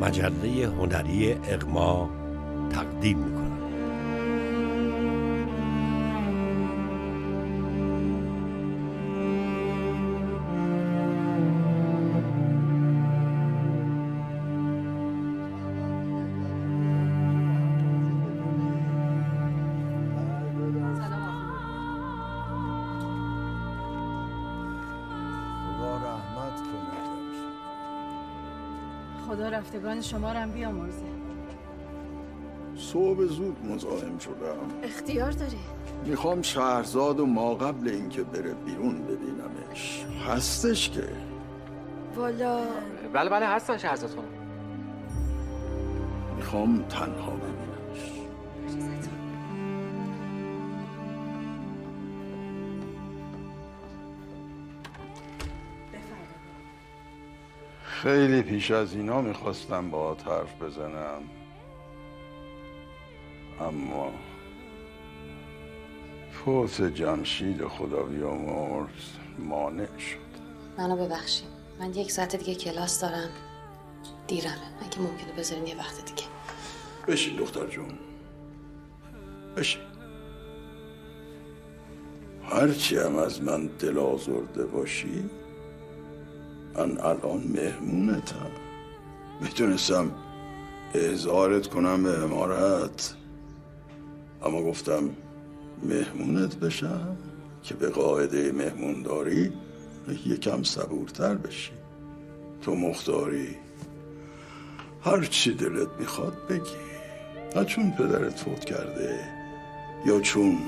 مجله هنری اغما تقدیم می‌کنم. رفتگان شما رو هم بیامرزه. صبح زود مزاحم شدم. اختیار داری می‌خوام شهرزاد و ما قبل اینکه بره بیرون ببینمش. هستش که. والا بله بله هستن شهرزاد خانم. می‌خوام تنها خیلی پیش از اینا می‌خواستم با حرف بزنم. اما فوت جمشید خدا بیامرز مانع شد. منو ببخشید من یک ساعت دیگه کلاس دارم. دیرمه. اگه ممکنه بذارین یه وقت دیگه. بشین دختر جون. بشین. هرچی هم از من دل آزرده باشی من الان مهمونتم. می‌تونستم اعزارت کنم به امارت. اما گفتم مهمونت بشم که به قاعده مهمونداری یکم صبورتر بشی. تو مختاری هر چی دلت می‌خواد بگی. نه چون پدرت فوت کرده یا چون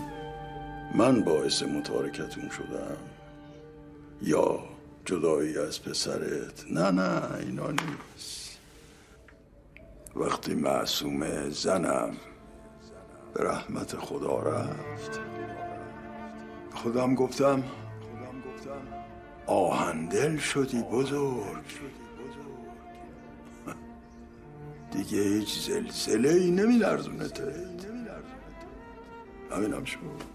من باعث متارکتون شدم یا جدایی از پسرت. نه نه اینا نیست. وقتی معصوم زنم به رحمت خدا رفت. خودم گفتم آهندل شدی بزرگ. دیگه هیچ زلزله ای نمی لرزونتت همینم شد.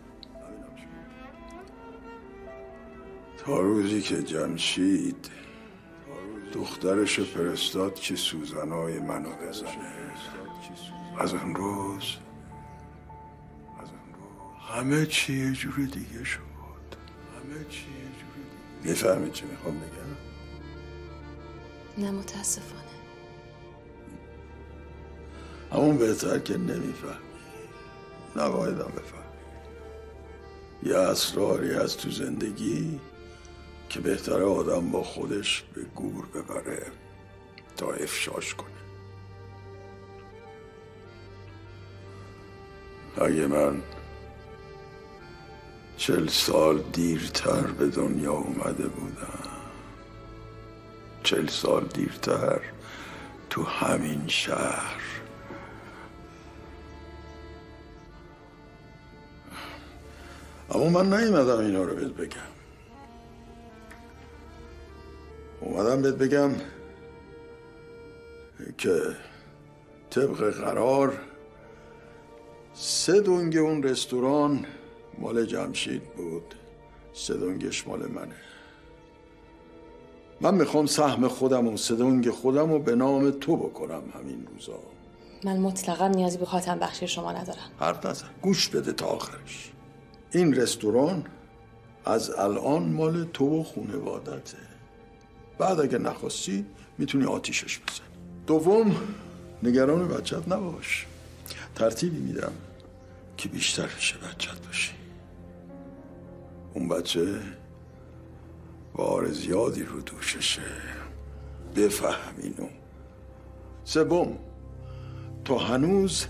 تا روزی که جمشید دخترش فرستاد که سوزنای منو بزنه. از اون روز همه چی یه جور دیگه شد. همه چی یه جور دیگه. می‌فهمی چی می‌خوام بگم؟ نه متاسفانه. همون بهتر که نمیفهم نبایدم بفهم یه اسراری از تو زندگی که بهتره آدم با خودش به گور ببره تا افشاش کنه. اگه من چل سال دیرتر به دنیا اومده بودم چل سال دیرتر تو همین شهر اما من نیومدم اینا رو بهت بگم. اومدم بهت بگم که طبق قرار سه دنگ اون رستوران مال جمشید بود. سه دنگش مال منه. من می‌خوام سهم خودم و سه دنگ خودم رو به نام تو بکنم همین روزا. من مطلقا نیازی به خاتم بخشی شما ندارم. حرف نزن. گوش بده تا آخرش. این رستوران از الان مال تو و خونوادته بعد اگه نخواستی می‌تونی آتیشش بزنی. دوم نگران بچت نباش. ترتیبی میدم که بیشتر پیش بچت باشی. اون بچه بار زیادی رو دوششه. بفهم اینو سوم تو هنوز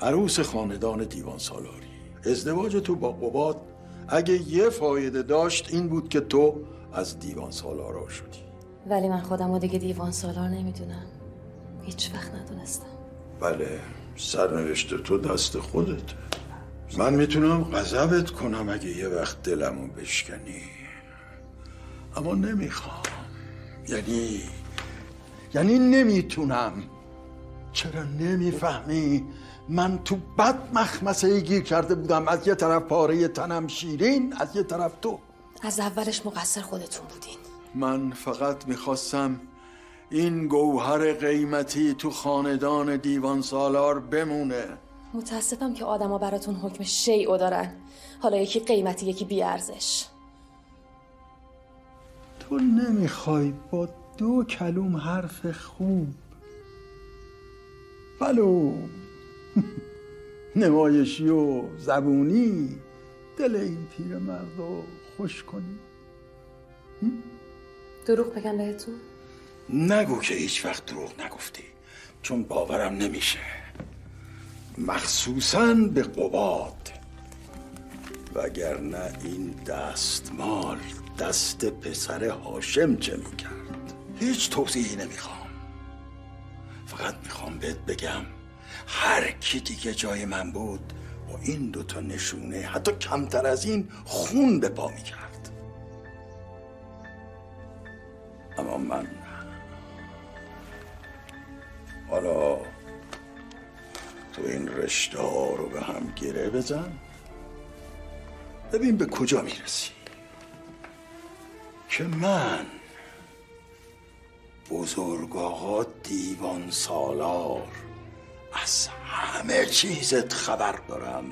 عروس خاندان دیوان سالاری. ازدواج تو با قباد اگه یه فایده داشت این بود که تو از دیوان سالارا شدی. ولی من خودم رو دیگه دیوان سالار نمی‌دونم. هیچ وقت ندونستم. بله سرنوشت تو دست خودت. من می‌تونم غضبت کنم اگه یه وقت دلمو بشکنی. اما نمی‌خوام. یعنی یعنی نمی‌تونم. چرا نمی‌فهمی؟ من تو بد مخمسه گیر کرده بودم. از یه طرف پاره تنم شیرین از یه طرف تو. از اولش مقصر خودتون بودین. من فقط می‌خواستم این گوهر قیمتی تو خاندان دیوان سالار بمونه. متاسفم که آدما براتون حکم شیعو دارن. حالا یکی قیمتی یکی بیارزش. تو نمی‌خوای با دو کلوم حرف خوب. ولو نمایشی و زبونی دل این پیر مرد رو خوش کنی. دروغ بگم بهتون؟ نگو که هیچ وقت دروغ نگفتی چون باورم نمیشه. مخصوصا به قباد. وگرنه این دستمال دست پسر هاشم چه می‌کرد؟ هیچ توضیحی نمی‌خوام. فقط می‌خوام بهت بگم هر کی دیگه جای من بود این دوتا نشونه حتی کمتر از این خون به پا می‌کرد اما من حالا تو این رشته ها رو به هم گره بزن. ببین به کجا می‌رسی که من بزرگ آقا دیوان سالار از همه چیزت خبر دارم.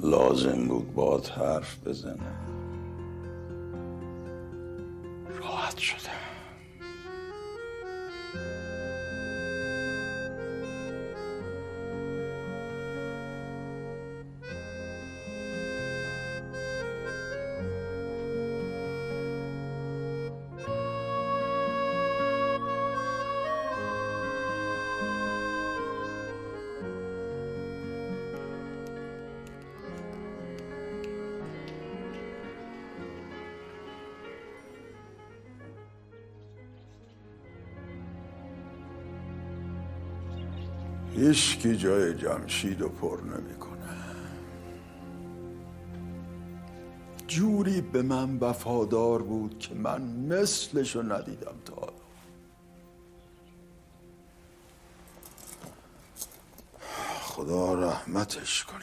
لازم بود باد حرف بزنه. راحت شدم هیچکی جای جمشید رو پر نمی‌کنه جوری به من وفادار بود که من مثلشو ندیدم تا حالا. خدا رحمتش کنه.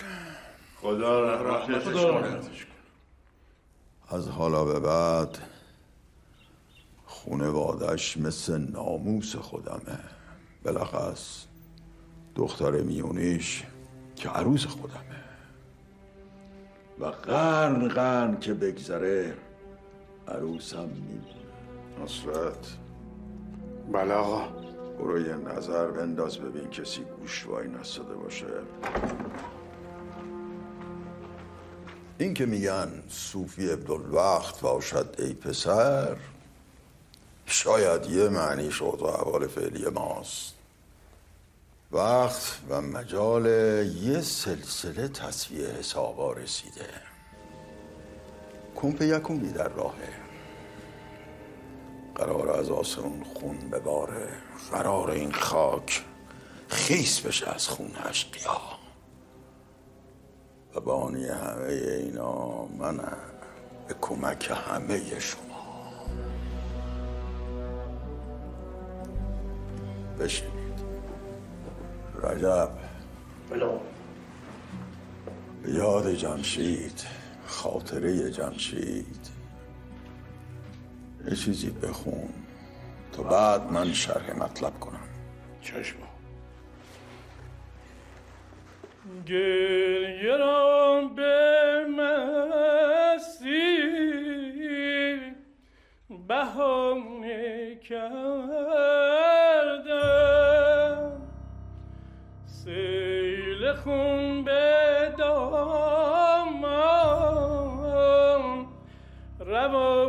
خدا رحمتش کنه. از حالا به بعد خونوادش مثل ناموس خودمه. بلخص دختر میونیش که عروس خودمه. و قرن قرن که بگذره عروسم میمونه. نصرت. بله آقا. برو یه نظر بنداز ببین کسی گوش وای نستده باشه. این که میگن صوفی عبدالوقت باشد ای پسر شاید یه معنی شد و حوال فعلی ماست. وقت و مجال یه سلسله تصویه حسابا رسیده. کمپ یکونی در راهه. قرار از آسمون خون بباره. قرار این خاک خیس بشه از خون اشقیا. و بانی همه اینا منم به کمک همه شما. بشینید رجب. به یاد جمشید خاطره جمشید. یه چیزی بخون تا بعد من شرح مطلب کنم. چشم. گریه را به مستی بهانه کردم forever.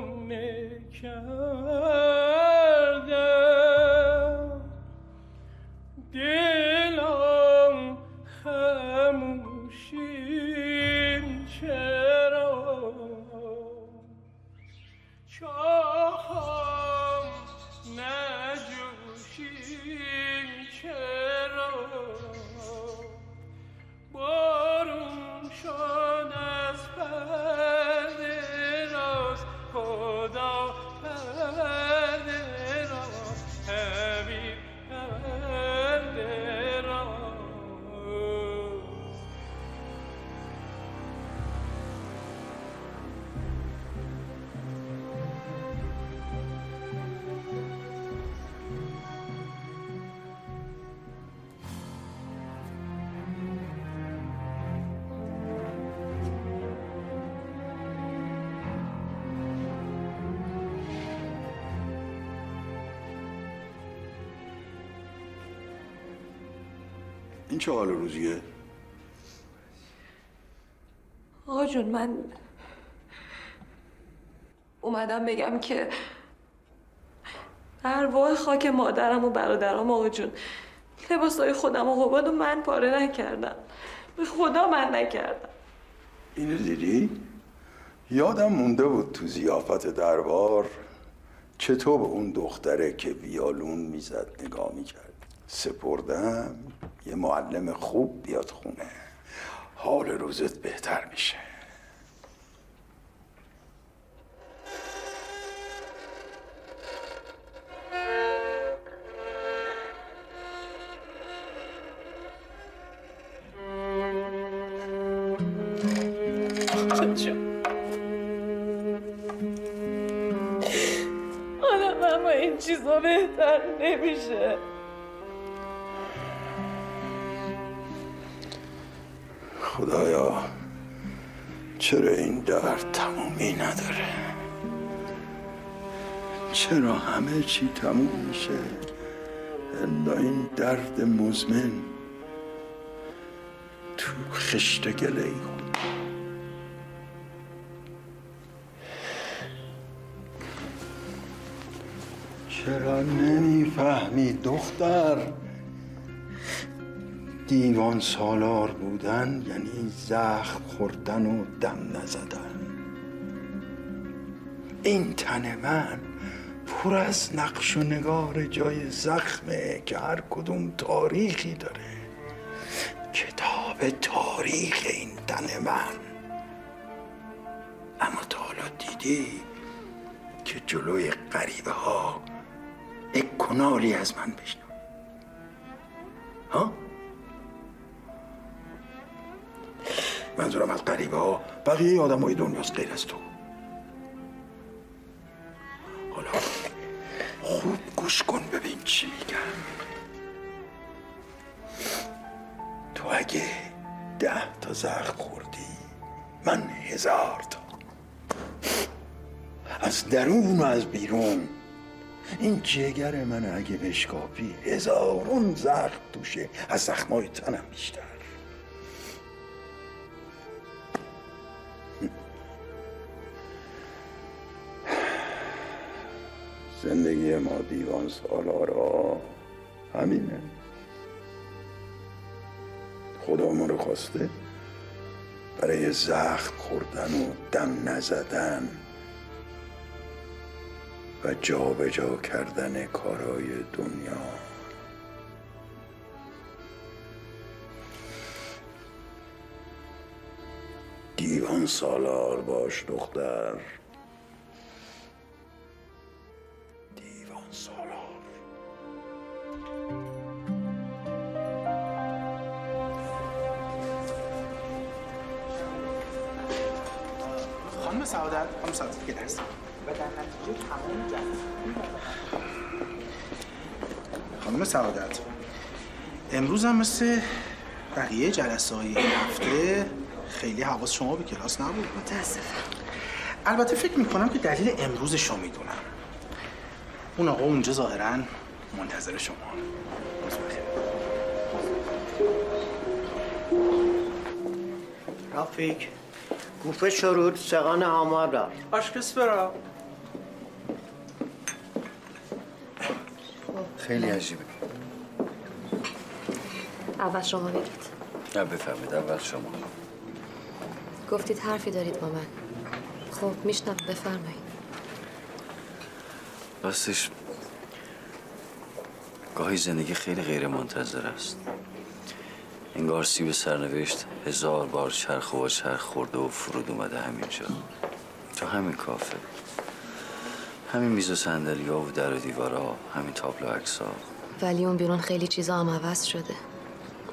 این چه حال روزیه؟ آقا جون من اومدم بگم که ارواح خاک مادرم و برادرم آقا جون لباسای خودم و قباد و من پاره نکردم به خدا من نکردم اینو دیدی؟ یادم مونده بود تو زیافت دربار چطور به اون دختره که ویالون می‌زد نگاه می‌کرد سپردم. یه معلم خوب بیاد خونه. حال روزت بهتر میشه. چرا همه چی تموم میشه؟ الا این درد مزمن. تو خشت گله ای خود چرا نمی‌فهمی دختر؟ دیوان سالار بودن یعنی زخم خوردن و دم نزدن. این تن من پر از نقش و نگار جای زخمه که هر کدوم تاریخی داره. کتاب تاریخ این تن من. اما تا حالا دیدی که جلوی غریبه ها یک کنالی از من بشنو. ها؟ منظورم از غریبه ها بقیه آدم های دنیاست غیر از تو. حالا خوب گوش کن ببین چی میگم تو اگه ده تا زخم خوردی من هزار تا از درون و از بیرون این جگر من اگه بشکافی هزارون زخم توشه از زخمای تنم بیشتر زندگی ما دیوان سالارا همینه. خدا ما رو خواسته برای زخم خوردن و دم نزدن و جابجا جا کردن کارای دنیا. دیوان سالار باش دختر. خانم سعادت یه لحظه و در نتیجه تمام جلسه خانم سعادت امروز هم مثل بقیه جلسه های این هفته خیلی حواس شما به کلاس نبود. متاسفم. البته فکر می‌کنم که دلیل امروزش رو می‌دونم. اون آقا اونجا ظاهرا منتظر شما. رافیک گوفه شرود سقان آمار را. آشکس برا. خیلی عجیبه. اول شما بگید. نه بفهمید اول شما. گفتید حرفی دارید با من. خب میشنم بفرمایید. راستش گاهی زندگی خیلی غیر منتظر است. انگار سیب سرنوشت هزار بار چرخ و چرخ خورده و فرود اومده همینجا. تو همین کافه. همین میز و صندلی ها و در و دیوارا همین تابلو عکس ها ولی اون بیرون خیلی چیزا هم عوض شده.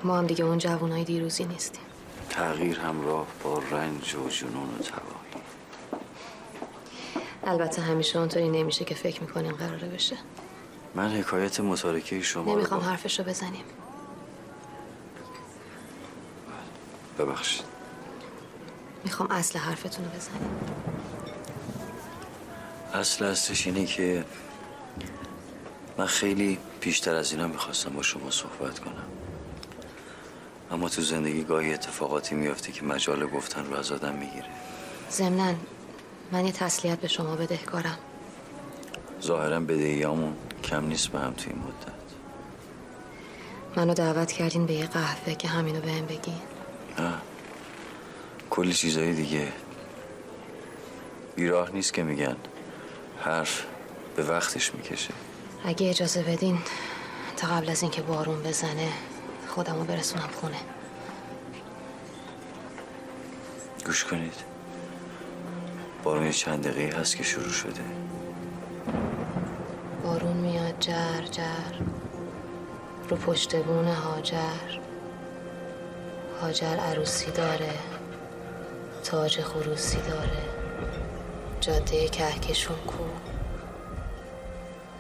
ما هم دیگه اون جوانای دیروزی نیستیم. تغییر همراه با رنج و جنون و تباهی البته همیشه اونطوری نمیشه که فکر می‌کنیم قراره بشه. من حکایت متارکه شما رو نمی‌خوام با- حرفشو بزنیم. ببخشید. می‌خوام اصل حرفتون رو بزنیم اصل اصلش اینه که من خیلی بیشتر از اینا می‌خواستم با شما صحبت کنم. اما تو زندگی گاهی اتفاقاتی میافته که مجال گفتن رو از آدم می‌گیره. ضمناً من یه تسلیت به شما بدهکارم. ظاهرا بدهیامون کم نیست به هم توی این مدت. منو دعوت کردین به یه قهوه که همینو بهم بگین. نه کلی چیزایی دیگه. بیراه نیست که میگن. حرف به وقتش می‌کشه. اگه اجازه بدین تا قبل از اینکه بارون بزنه خودمو برسونم خونه. گوش کنید. بارون چند دقیقه هست که شروع شده. بارون میاد جر جر. رو پشت بون هاجر. هاجر عروسی داره تاج خروسی داره جاده کهکشون کو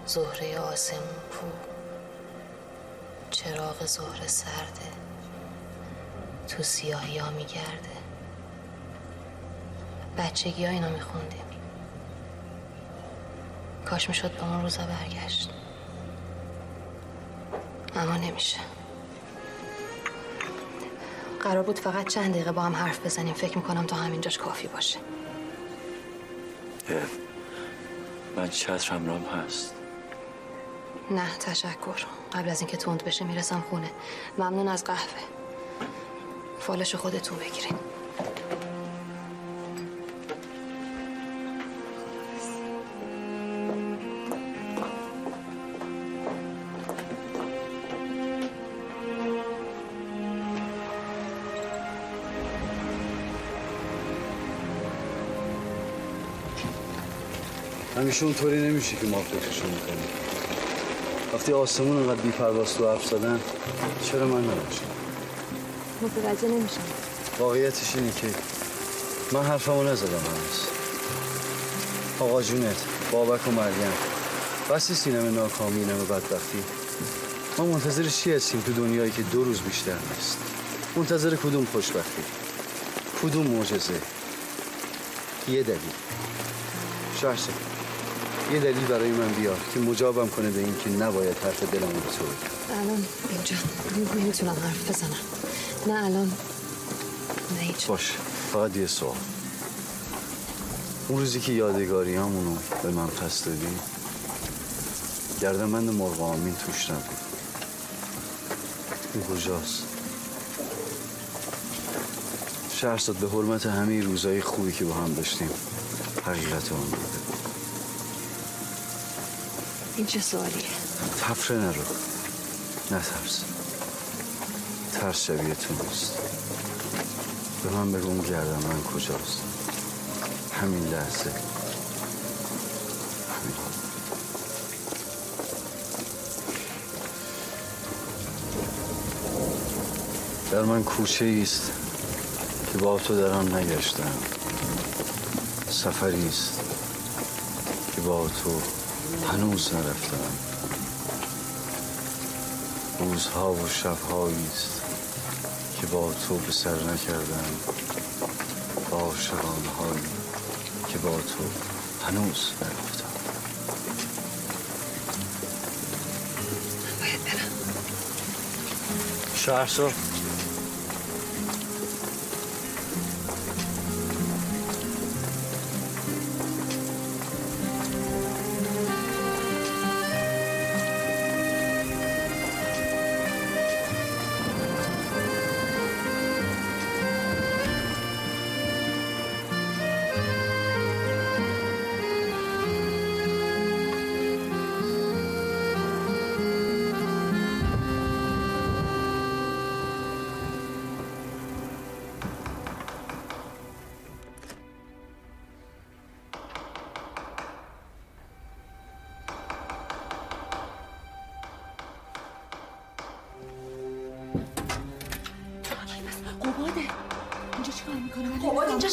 زهره آسمون پو چراغ زهره سرده تو سیاهی ها میگرده. بچگی ها اینا میخوندیم. کاش می‌شد به اون روزا برگشت. اما نمیشه. قرار بود فقط چند دقیقه با هم حرف بزنیم. فکر می‌کنم تا همینجاش کافی باشه. من چترم رام هست. نه تشکر. قبل از اینکه تند بشه می‌رسم خونه. ممنون از قهوه. فالشو خودتون بگیرین. همیشه اونطوری نمیشه که ما فکرشو می‌کنیم. وقتی آسمون انقدر بیپرواز تو حرف زدن چرا من نباشم متوجه نمیشم. واقعیتش اینه که من حرفمو نزدم هنوز. آقا جونت بابک و مریم بسی سینم ناکامی اینم بدبختی. ما منتظر چی هستیم تو دنیایی که دو روز بیشتر نیست؟ منتظر کدوم خوشبختی؟ کدوم معجزه؟ یه دلیل. شهرزاد یه دلیل برای من بیار که مجابم کنه به این که نباید حرف به تو بگم الان اینجا. نمی‌تونم حرف بزنم. نه الان. نه هیچ. باش فقط یه سوال. اون روزی که یادگاریامونو به من پس دادی گردنبند مرغ آمین توش نبود. اون کجاست؟ شهرزاد به حرمت همه روزای خوبی که با هم داشتیم حقیقت اون بوده این چه سوالیه؟ تفره نرو. نه ترس. شبیه تو نیست. به من بگو اون گردن من کجاست. همین لحظه. همین. در من کوچه است که با تو در آن نگشتم. سفری است که با تو هنوز نرفتم روزها و شبهایی است که با تو به سر نکردم. با عاشقانه هایی که با تو هنوز نرفتم. باید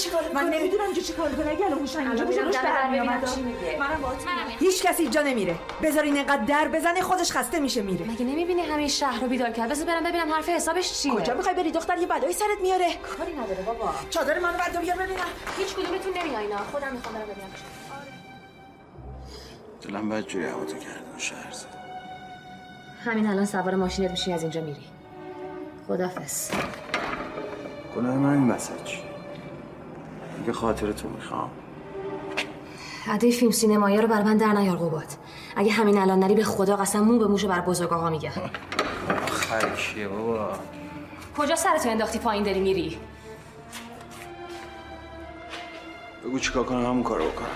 چیکار من؟ نمی‌دونم اینجا چیکار می‌کنه. اگه الان هوشنگ اینجا روش در چی میگه. منم باهات هیچ کسی اینجا نمیره. بذارین اینقدر در بزنه خودش خسته میشه میره. مگه نمی‌بینی همه شهر رو بیدار کرد؟ بذار برم ببینم حرف حسابش چیه. کجا می‌خوای بری؟ دختر یه بلایی سرت میاره. کاری نداره بابا. چادر منو بردار بیار ببینم. هیچ کدومتون نمیاینا خودم می‌خوام برم ببینم. دلم بد جوری هوا تو کردن شهرزاد همین الان سوار ماشینت میشی از اینجا میری. خدافز گناه من این وسط چیه میگه خاطرتو می‌خوام. عده فیلم سینمایی رو بر من در نیار قوبات اگه همین الان نری به خدا قسم مو به موشو بر بزرگاها میگم خرکیه بابا؟ کجا سرتو انداختی پایین داری میری؟ بگو چیکار کنم همون کارو بکنم.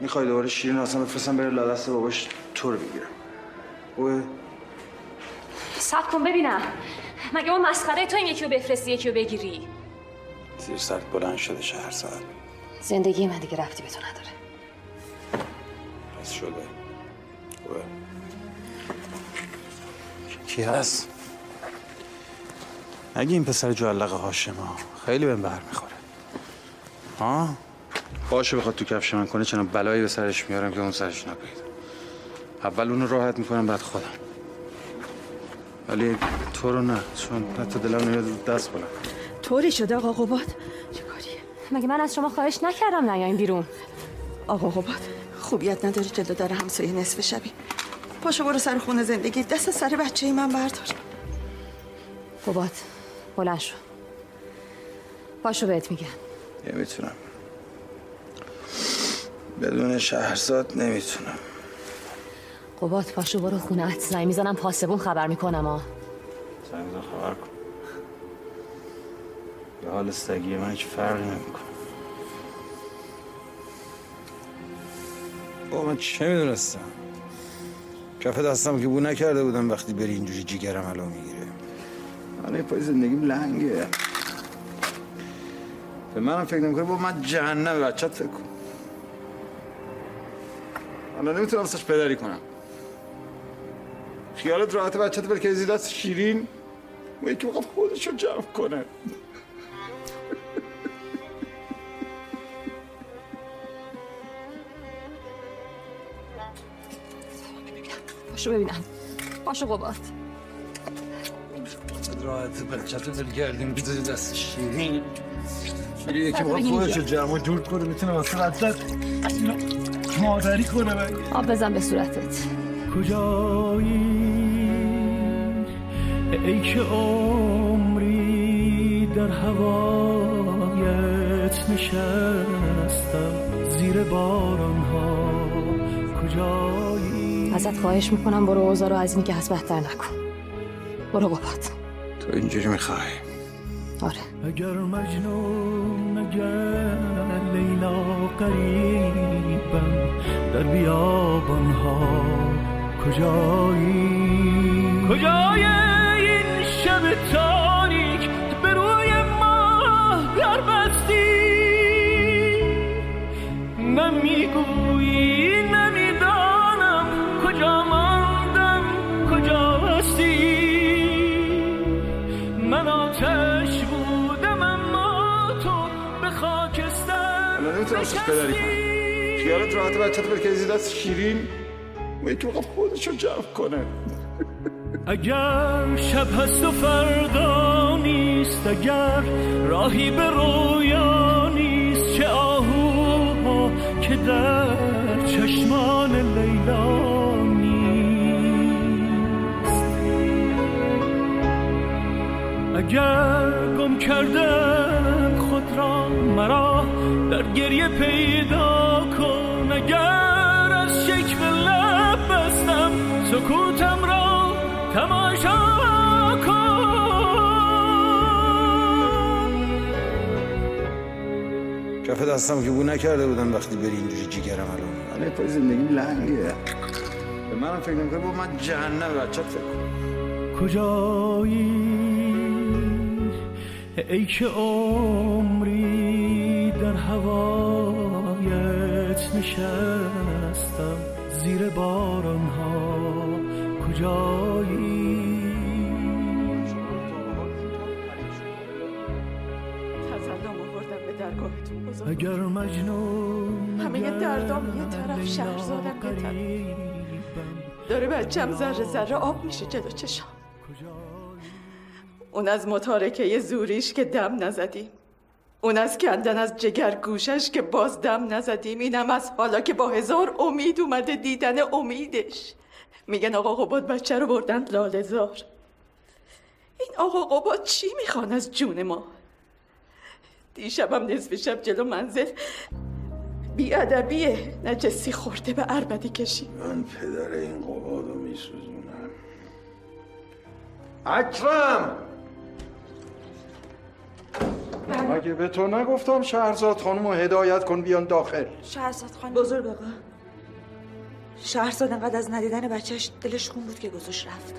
می‌خوای دوباره شیرین اصلا بفرستم بره لادست باباش تو رو بگیرم. اوه. سب کن ببینم. مگه ما مسخره تو این یکی رو بفرستی یکی رو بگیری؟ زیر سرت بلند شده شهر ساعت. زندگی من دیگه رفتی به تو نداره. پس شده. اوه کی هست؟ اگه این پسر جوالق هاشما. خیلی بهم بر می‌خوره. ها؟ باشه بخواد تو کفش من کنه چنان بلایی به سرش میارم که اون سرش نپیدا اول اونو راحت می‌کنم بعد خودم. ولی تو رو نه چون حتی دلم نمیاد دست بلند طوری شده آقا قباد؟ مگه من از شما خواهش نکردم نیاین بیرون. آقا قباد خوبیت نداری جلو در همسایه نصف شبی. پاشو برو سر خونه زندگی دست سر بچه من بردار. قبات بلند شو. پاشو بهت میگم. نمی‌تونم. بدون شهرزاد نمی‌تونم. قبات پاشو برو خونه. ات زنگ می‌زنم پاسبون خبر می‌کنم ها زنگ خبر کن. به حال سگی من هیچ فرقی نمی‌کنه. با من چه می‌دونستم؟ کف دستم که بو نکرده بودم وقتی بری اینجوری جیگرم الان می‌گیره. من یه پای زندگیم لنگه. به منم فکر نمی‌کنه. با من جهنم بچت فکر کن. الان نمی‌تونم سش پدری کنم. خیالت راحت بچت بلکه زیر دست شیرین. و یکی بخواد خودش رو جمع کنه. پاشو ببینم. پاشو قبات راحت رو دل کردیم بذاری دست شیرین. شیرین یکی بگی خودش. جمع و جور کنه می‌تونه واسه بچت مادری کنه مگه آب بزن به صورتت. کجایی؟ ای که عمری در هوایت نشستم زیر باران ها. ازت خواهش می‌کنم برو اوزا رو از این که هست بهتر نکن. برو قبات تو اینجوری می‌خوای. آره. اگر مجنون اگر لیلا قریبم در بیابان ها کجایی؟ کجای این شب تاریک خیالت راحت بچت بلکه زیر دست شیرین و یکی بخواد خودش رو جمع کنه. اگر شب هست و فردا نیست اگر راهی به رویا نیست چه آهوها که در چشمان لیلا نیست. اگر گم کردم خود را مرا در گریه پیدا اگر از شکل لب بستم سکوتم را تماشا کن. کف دستم که بو نکرده بودم وقتی بری اینجوری جیگرم الان. من یه پای زندگیم لنگه به منم فکر نمی‌کنه با من جهنم بچت فکر کن. کجایی؟ ای که عمری در هوایت نشستم زیر باران ها کجایی؟ اگر مجنون همه دردام یه طرف شهرزادم یه طرف. داره بچم ذره ذره آب میشه جلو چشام. اون از متارکه زوریش که دم نزدیم. اون از کندن از جگر گوشش که باز دم نزدیم اینم از حالا که با هزار امید اومده دیدن امیدش. میگن آقا قباد بچه رو بردن لالزار این آقا قباد چی می‌خوان از جون ما؟ دیشبم نصف شب جلو منزل بیادبیه نجسی خورده به عربدی کشی. من پدر این قباد رو میسوزونم. اکرم! مگه به تو نگفتم شهرزاد خانم رو هدایت کن بیان داخل؟ شهرزاد خان بزرگ آقا. شهرزاد انقدر از ندیدن بچهش دلش خون بود که گذاشت رفت.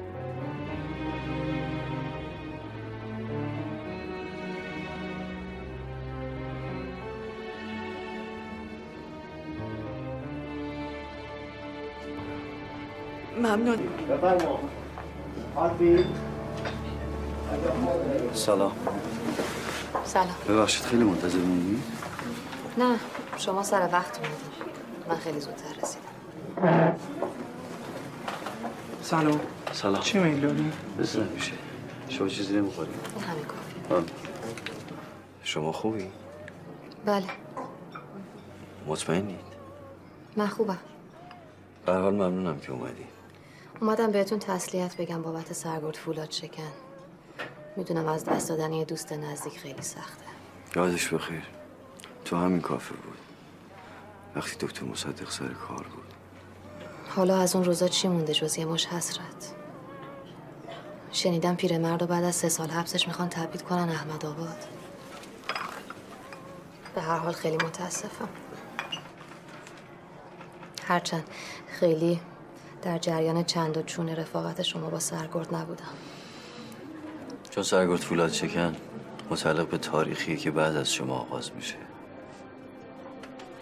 ممنون. سلام. سلام. ببخشید خیلی منتظر موندی نه شما سر وقت اومدین من خیلی زودتر رسیدم. سلام. سلام. چی میل داری؟ بس نمیشه شما چیزی نمی‌خوری؟ همین کافی شما خوبی؟ بله. مطمئنید؟ من خوبم. به هر حال ممنونم که اومدی. اومدم بهتون تسلیت بگم بابت سرگرد فولاد شکن. می‌دونم از دست دادن یه دوست نزدیک خیلی سخته. یادش بخیر. تو همین کافه بود. وقتی دکتر مصدق سر کار بود. حالا از اون روزا چی مونده جز یه مش حسرت؟ شنیدم پیرمرد رو بعد از سه سال حبسش می‌خوان تبعید کنن احمد آباد. به هر حال خیلی متاسفم. هرچند خیلی در جریان چند و چون رفاقت شما با سرگرد نبودم. چون سرگرد فولاد شکن متعلق به تاریخی که بعد از شما آغاز میشه.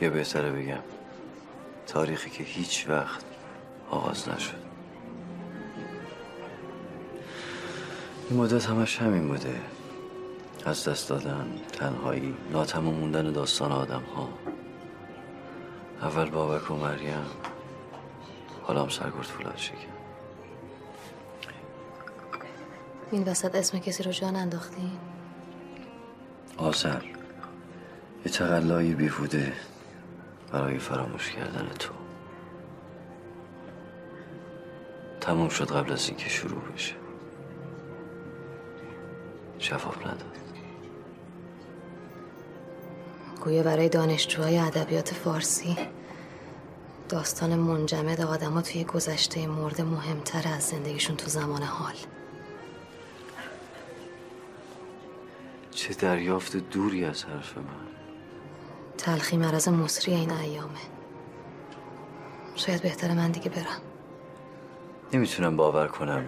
یا بهتره بگم تاریخی که هیچ وقت آغاز نشد. این مدت همش همین بوده. از دست دادن تنهایی ناتمام موندن داستان آدم ها اول بابک و مریم حالا هم سرگرد فولاد شکن. این وسط اسم کسی رو جان انداختین آذر یه تقلایی بیهوده برای فراموش کردن تو. تموم شد قبل از اینکه شروع بشه. جواب نداد گویا برای دانشجوهای ادبیات فارسی داستان منجمد آدما توی گذشته مرده مهمتر از زندگیشون تو زمان حال. چه دریافت دوری از حرف من؟ تلخی مرض مصری این ایامه. شاید بهتر من دیگه برم. نمی‌تونم باور کنم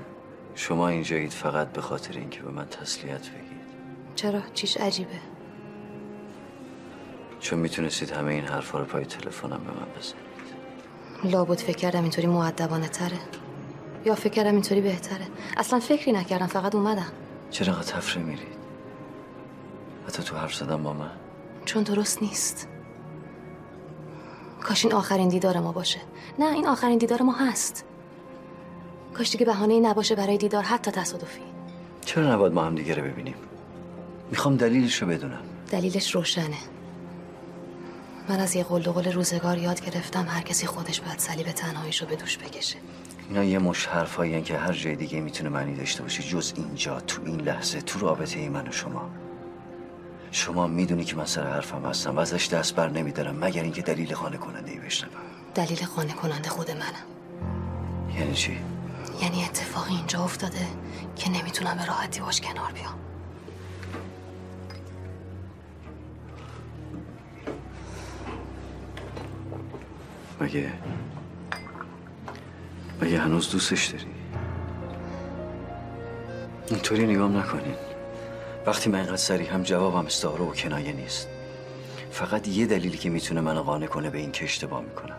شما اینجایید فقط به خاطر اینکه به من تسلیت بگید. چرا؟ چیش عجیبه. چون می‌تونستید همه این حرفا رو پای تلفنم به من بزنید. لابد فکر کردم اینطوری معدبانه تره. یا فکر کردم اینطوری بهتره. اصلا فکری نکردم فقط اومدم. چرا تفره میرید. حتی تو حرف زدن با من؟ چون درست نیست. کاش این آخرین دیدار ما باشه. نه این آخرین دیدار ما هست. کاش دیگه بهانه نباشه برای دیدار حتی تصادفی. چرا نباید ما هم دیگه رو ببینیم؟ می‌خوام دلیلش رو بدونم. دلیلش روشنه. من از یه قول قول روزگار یاد گرفتم هر کسی خودش باید صلیب تنهاییش رو به دوش بکشه. اینا یه مش حرفایی که هر جای دیگه می‌تونه معنی داشته باشه. جز اینجا تو این لحظه تو رابطه ای من و شما. شما می‌دونی که من سر حرفم هستم و ازش دست بر نمیدارم مگر اینکه دلیل خانه کننده ای بشنوم. دلیل خانه کننده خود منم. یعنی چی؟ یعنی اتفاقی اینجا افتاده که نمی‌تونم به راحتی باش کنار بیام. مگه؟ مگه هنوز دوستش داری؟ اینطوری نگام نکنین. وقتی من اینقدر سریع هم جوابم استعاره و کنایه نیست. فقط یه دلیلی که می‌تونه منو قانع کنه به این که اشتباه می‌کنم.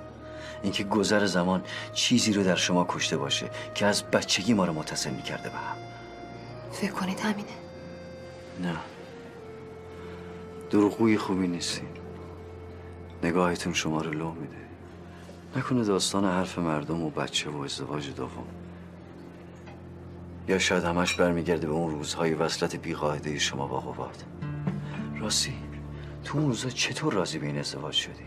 اینکه گذر زمان چیزی رو در شما کشته باشه که از بچگی ما رو متصل می‌کرده به هم. فکر کنید همینه. نه. دروغگوی خوبی نیستین نگاهتون شما رو لو میده. نکنه داستان حرف مردم و بچه و ازدواج دوم. یا شاید همش برمیگرده به اون روزهای وصلت بیقاعده شما با قباد راستی تو اون روزا چطور راضی به این ازدواج شدی؟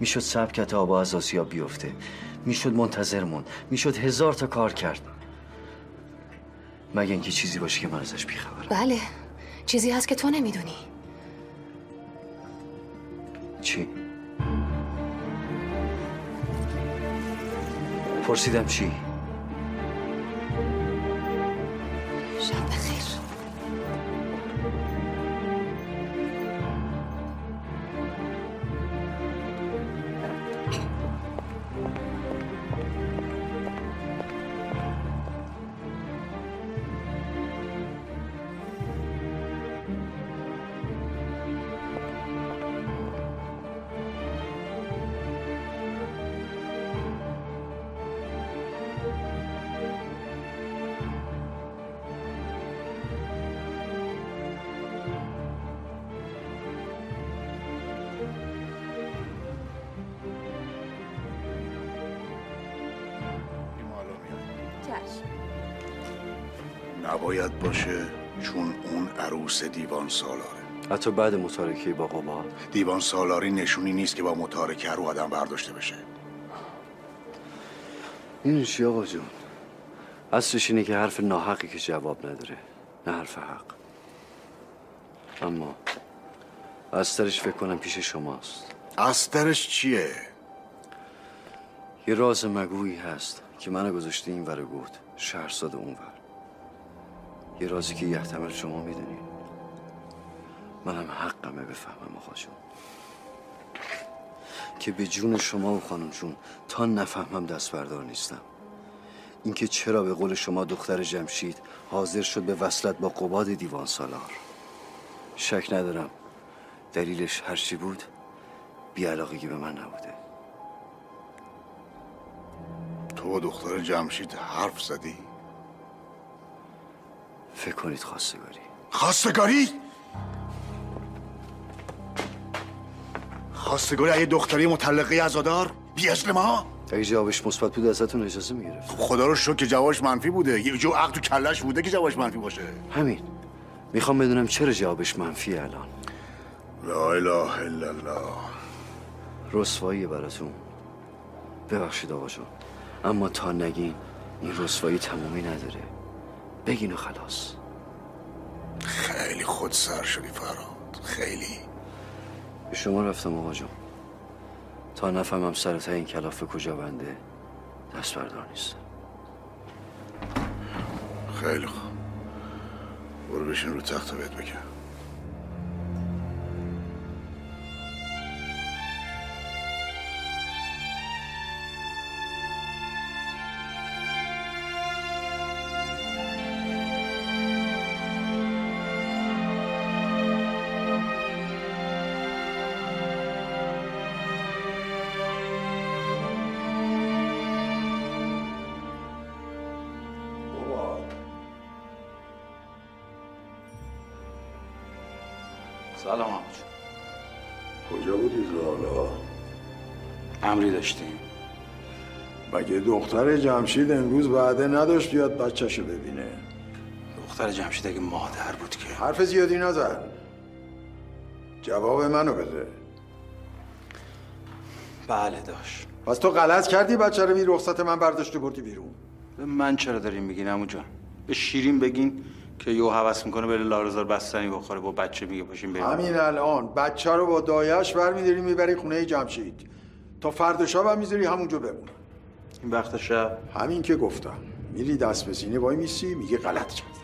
می‌شد سبکت آبا از آسیا بیفته. می‌شد منتظر موند. می‌شد هزار تا کار کرد. مگه اینکه چیزی باشه که من ازش بیخبرم؟ بله. چیزی هست که تو نمی‌دونی. چی؟ پرسیدم چی؟ شب نباید باشه چون اون عروس دیوان سالاره. حتی بعد متارکه با قباد دیوان سالاری نشونی نیست که با متارکه رو آدم برداشته بشه. این چی آقا جون؟ اصلش اینه که حرف ناحقی که جواب نداره نه حرف حق. اما استرش فکر کنم پیش شماست. استرش چیه؟ یه راز مگویی هست که منو گذاشته این ور گفت شهرزاد اون ور. یه رازی که یحتمل شما می‌دونی. منم حقمه بفهمم آقا جون. که به جون شما و خانم جون تا نفهمم دست بردار نیستم. اینکه چرا به قول شما دختر جمشید حاضر شد به وصلت با قباد دیوان سالار. شک ندارم. دلیلش هرچی بود بیعلاقگی به من نبوده. تو با دختر جمشید حرف زدی؟ فکر کنید خواستگاری. خواستگاری؟ خواستگاری اگه دختری مطلقه ازادار؟ بی ما؟ اگه جوابش مثبت بود ازتون اجازه می‌گرفت. خدا رو شکر که جوابش منفی بوده. یه جو عقل تو کلش بوده که جوابش منفی باشه. همین. می‌خوام بدونم چرا جوابش منفی الان. لا اله الا الله. رسوایی براتون. ببخشید آقا جون. اما تا نگین این رسوایی تمومی نداره. بگین و خلاص. خیلی خود سر شدی فراد. خیلی. به شما رفتم آقا جون. تا نفهمم سر این کلافه کجا بنده دست بردار نیست. خیلی خوب. برو بشین رو تخت بهت بگم حالا؟ امری داشتیم. مگه دختر جمشید امروز بعده نداشت بیاد بچهشو ببینه؟ دختر جمشید اگه مادر بود که. حرف زیادی نزن. جواب منو بده. بله داشت. پس تو غلط کردی بچه رو بی رخصت من برداشتی بردی بیرون. به من چرا دارین میگین عمو جان؟ به شیرین بگین. که یو هوس می‌کنه بره لارزار بستنی بخوره با بچه میگه پاشین بریم. همین الان بچه رو با دایش برمیداری می‌بری خونه جمشید. تا فردا شب هم می‌ذاری همونجا بمونه این وقت شب. همین که گفتم. میری دست به سینه وای میسی میگه غلط کردم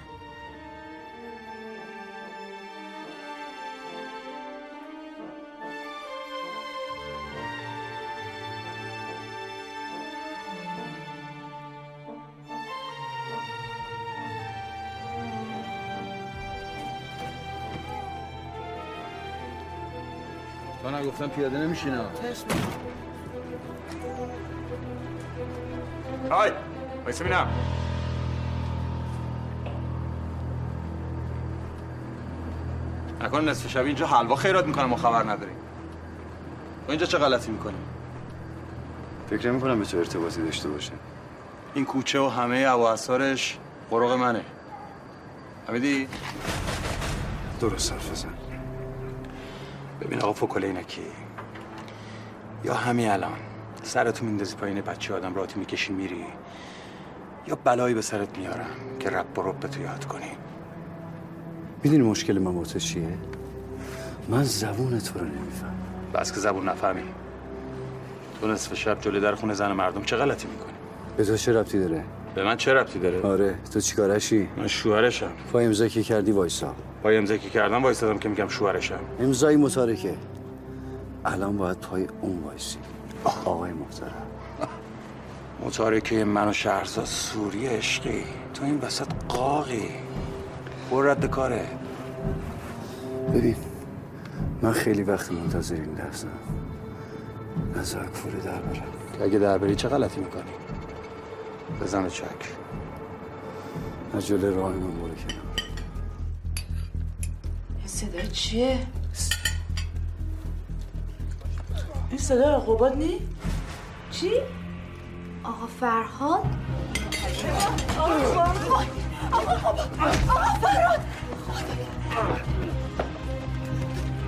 تا نگفتم پیاده نمیشینم. های وایسا بینم نکن نصف شب اینجا حلوا خیرات می‌کنم و خبر نداریم. تو اینجا چه غلطی می‌کنی؟ فکر نمی کنم به تو ارتباطی داشته باشه. این کوچه و همه اواثارش قرق منه. حمیدی؟ درست حرف بزن. ببین آقا فکلینکی یا همین الان سرتو میندازی پایین بچه آدم راتی می‌کشی میری؟ یا بلایی به سرت میارم که رب و رب تو یاد کنی؟ می‌دونی مشکل من با تو چیه؟ من زبون تو رو نمیفهم بس که زبون نفهمی. تو نصف شب جلوی در خونه زن مردم چه غلطی می‌کنی؟ به تو چه ربطی داره؟ به من چه ربطی داره؟ آره. تو چیکارشی؟ من شوهرشم. پای امضا که کردی وایسا. پای امضا که کردم وایسادم که میگم شوهرشم امضای متارکه. الان باید پای اون وایسی. آقای محترم متارکه من و شهرزاد سوری عشقی. تو این وسط قاقی. برو رد کاره. ببین من خیلی وقت منتظر این لحظه نظر کوره در برم اگه در بری چه غلطی می‌کنی؟ بزن چک. از جلوی راه من برو این صدا چیه؟ این صدا قباد نی؟ چی؟ آقا فرهاد آقا فرهاد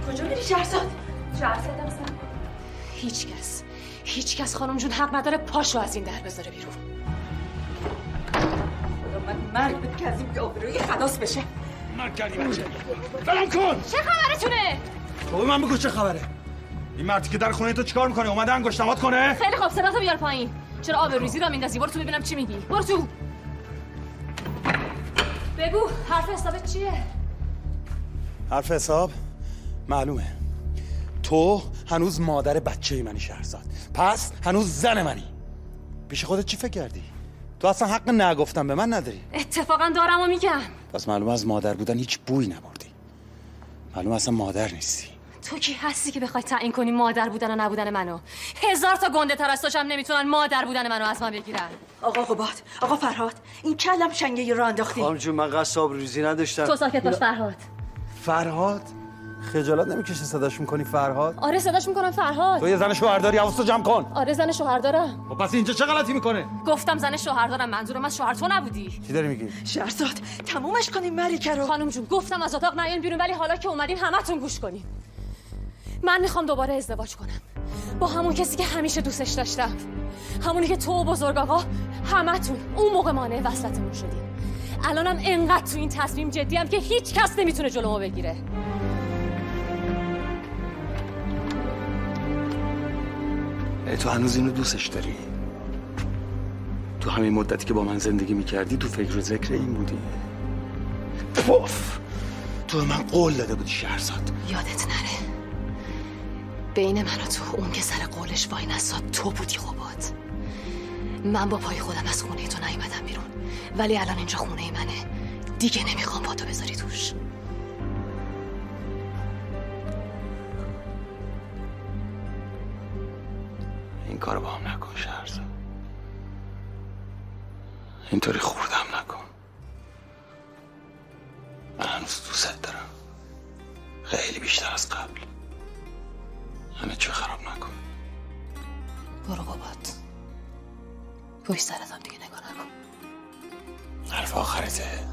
کجا میری شهرزاد؟ شهرزادم سن هیچ کس هیچ کس خانم جون حق نداره پاشو از این در بذاره بیرون من مرگ بده که از این بیابروی خلاص بشه مرگ کردی بچه. برم کن! چه خبرتونه؟ تو به من بگو چه خبره. این مردی که در خونه تو چیکار می‌کنه؟ اومده انگشتمات کنه؟ خیلی خوب صداتو بیار پایین. چرا آب ریزی را میندازی؟ برو تو ببینم چی میگی. برو تو. بگو حرف حسابت چیه؟ حرف حساب معلومه. تو هنوز مادر بچه منی شهرزاد. پس هنوز زن منی. پیش خودت چی فکر کردی؟ تو اصلا حق نگفتن به من نداری. اتفاقا دارم و میگم. پس معلوم از مادر بودن هیچ بوی نبردی معلوم اصلا مادر نیستی. تو کی هستی که بخوای تعیین کنی مادر بودن و نبودن منو؟ هزار تا گنده تر از نمی‌تونن مادر بودن منو از من بگیرن. آقا قباد آقا فرهاد این کلم شنگه رو انداختی؟ خانم جون من قصاب ریزی نداشتم. تو ساکت باش فرهاد. فرهاد؟ خجالت نمی‌کشی صداش می‌کنی فرهاد؟ آره صداش می‌کنم فرهاد. تو یه زن شوهرداری حواستو جمع کن. آره زن شوهر دارم خب پس اینجا چه غلطی می‌کنه؟ گفتم زن شوهر دارم منظورم از شوهر تو نبودی. چی داری میگی؟ شهرزاد تمومش کنیم ملیکه رو. خانم جون گفتم از اتاق نیاین بیرون ولی حالا که اومدین همتون گوش کنین. من می‌خوام دوباره ازدواج کنم. با همون کسی که همیشه دوستش داشتم. همونی که تو و بزرگ آقا همتون. اون موقع مانع وصلتمون شدیم. الانم انقدر تو این تصمیم جدیم که هیچ کس نمی‌تونه جلومو بگیره. تو هنوز اینو دوستش داری؟ تو همین مدتی که با من زندگی می‌کردی تو فکر و ذکر این بودی. پف تو من قول داده بودی شهرزاد. یادت نره. بین من و تو اون که سر قولش وای نساد تو بودی قباد. من با پای خودم از خونه تو نیومدم بیرون. ولی الان اینجا خونه منه. دیگه نمی‌خوام پاتو بذاری توش. کارو با هم نکن شهرزاد اینطوری خوردم نکن. من هنوز دوست دارم. خیلی بیشتر از قبل. همه چی خراب نکن. برو قباد پشت سرتم دیگه نگاه نکن. حرف آخرته.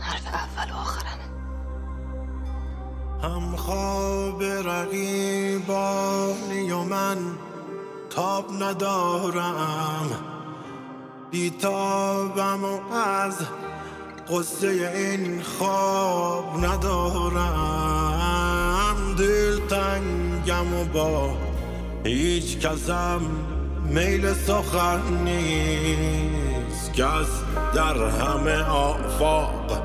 حرف اول و آخرم. هم خواب رقیبانی و من تاب ندارم. بیتابم و از قصه این خواب ندارم. دل تنگم و با هیچ کسم میل سخن نیست. کس در همه آفاق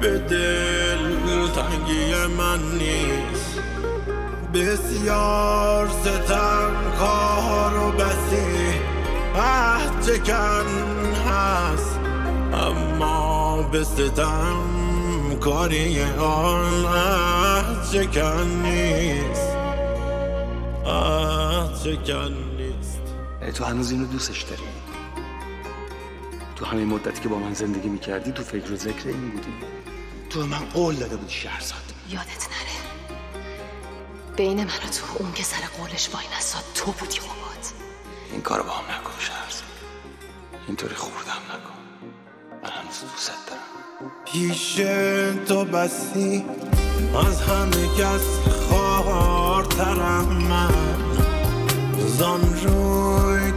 به دل تنگی من نیست. بسیار ستم کار و بسی. عهد چکن هست. اما به ستم کاری آن عهد چکن نیست. عهد چکن نیست. ای تو هنوز اینو دوستش داری؟ تو همین مدتی که با من زندگی می‌کردی تو فکر و ذکر این بودی؟ تو من قول داده بودی شهرزاد. یادت نره. بین من و تو اون که سر قولش وای نساد تو بودی قباد این کارو با هم نکن شهرزاد اینطوری خوردم نکن. من هنوز دوست دارم. پیش تو بسی از همه کس خوارترم من. زان روی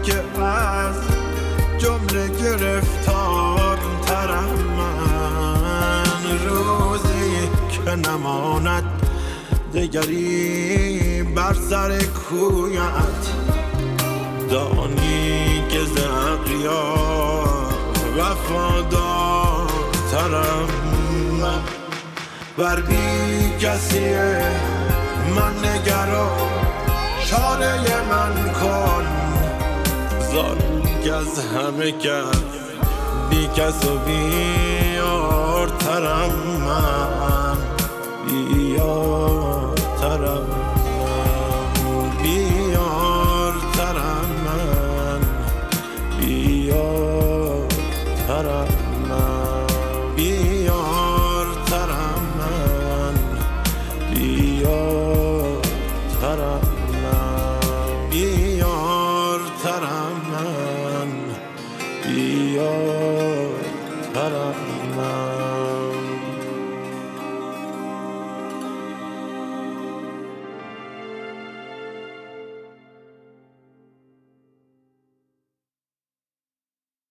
جمله گرفتار ترم من. روزی که نماند دگری بر سر کویت. دانی که زقیا وفادار ترم من. بر بی کسیه من نگرا چاره من کن. زان که از همه کس بی کس و بیارترم من. بیار.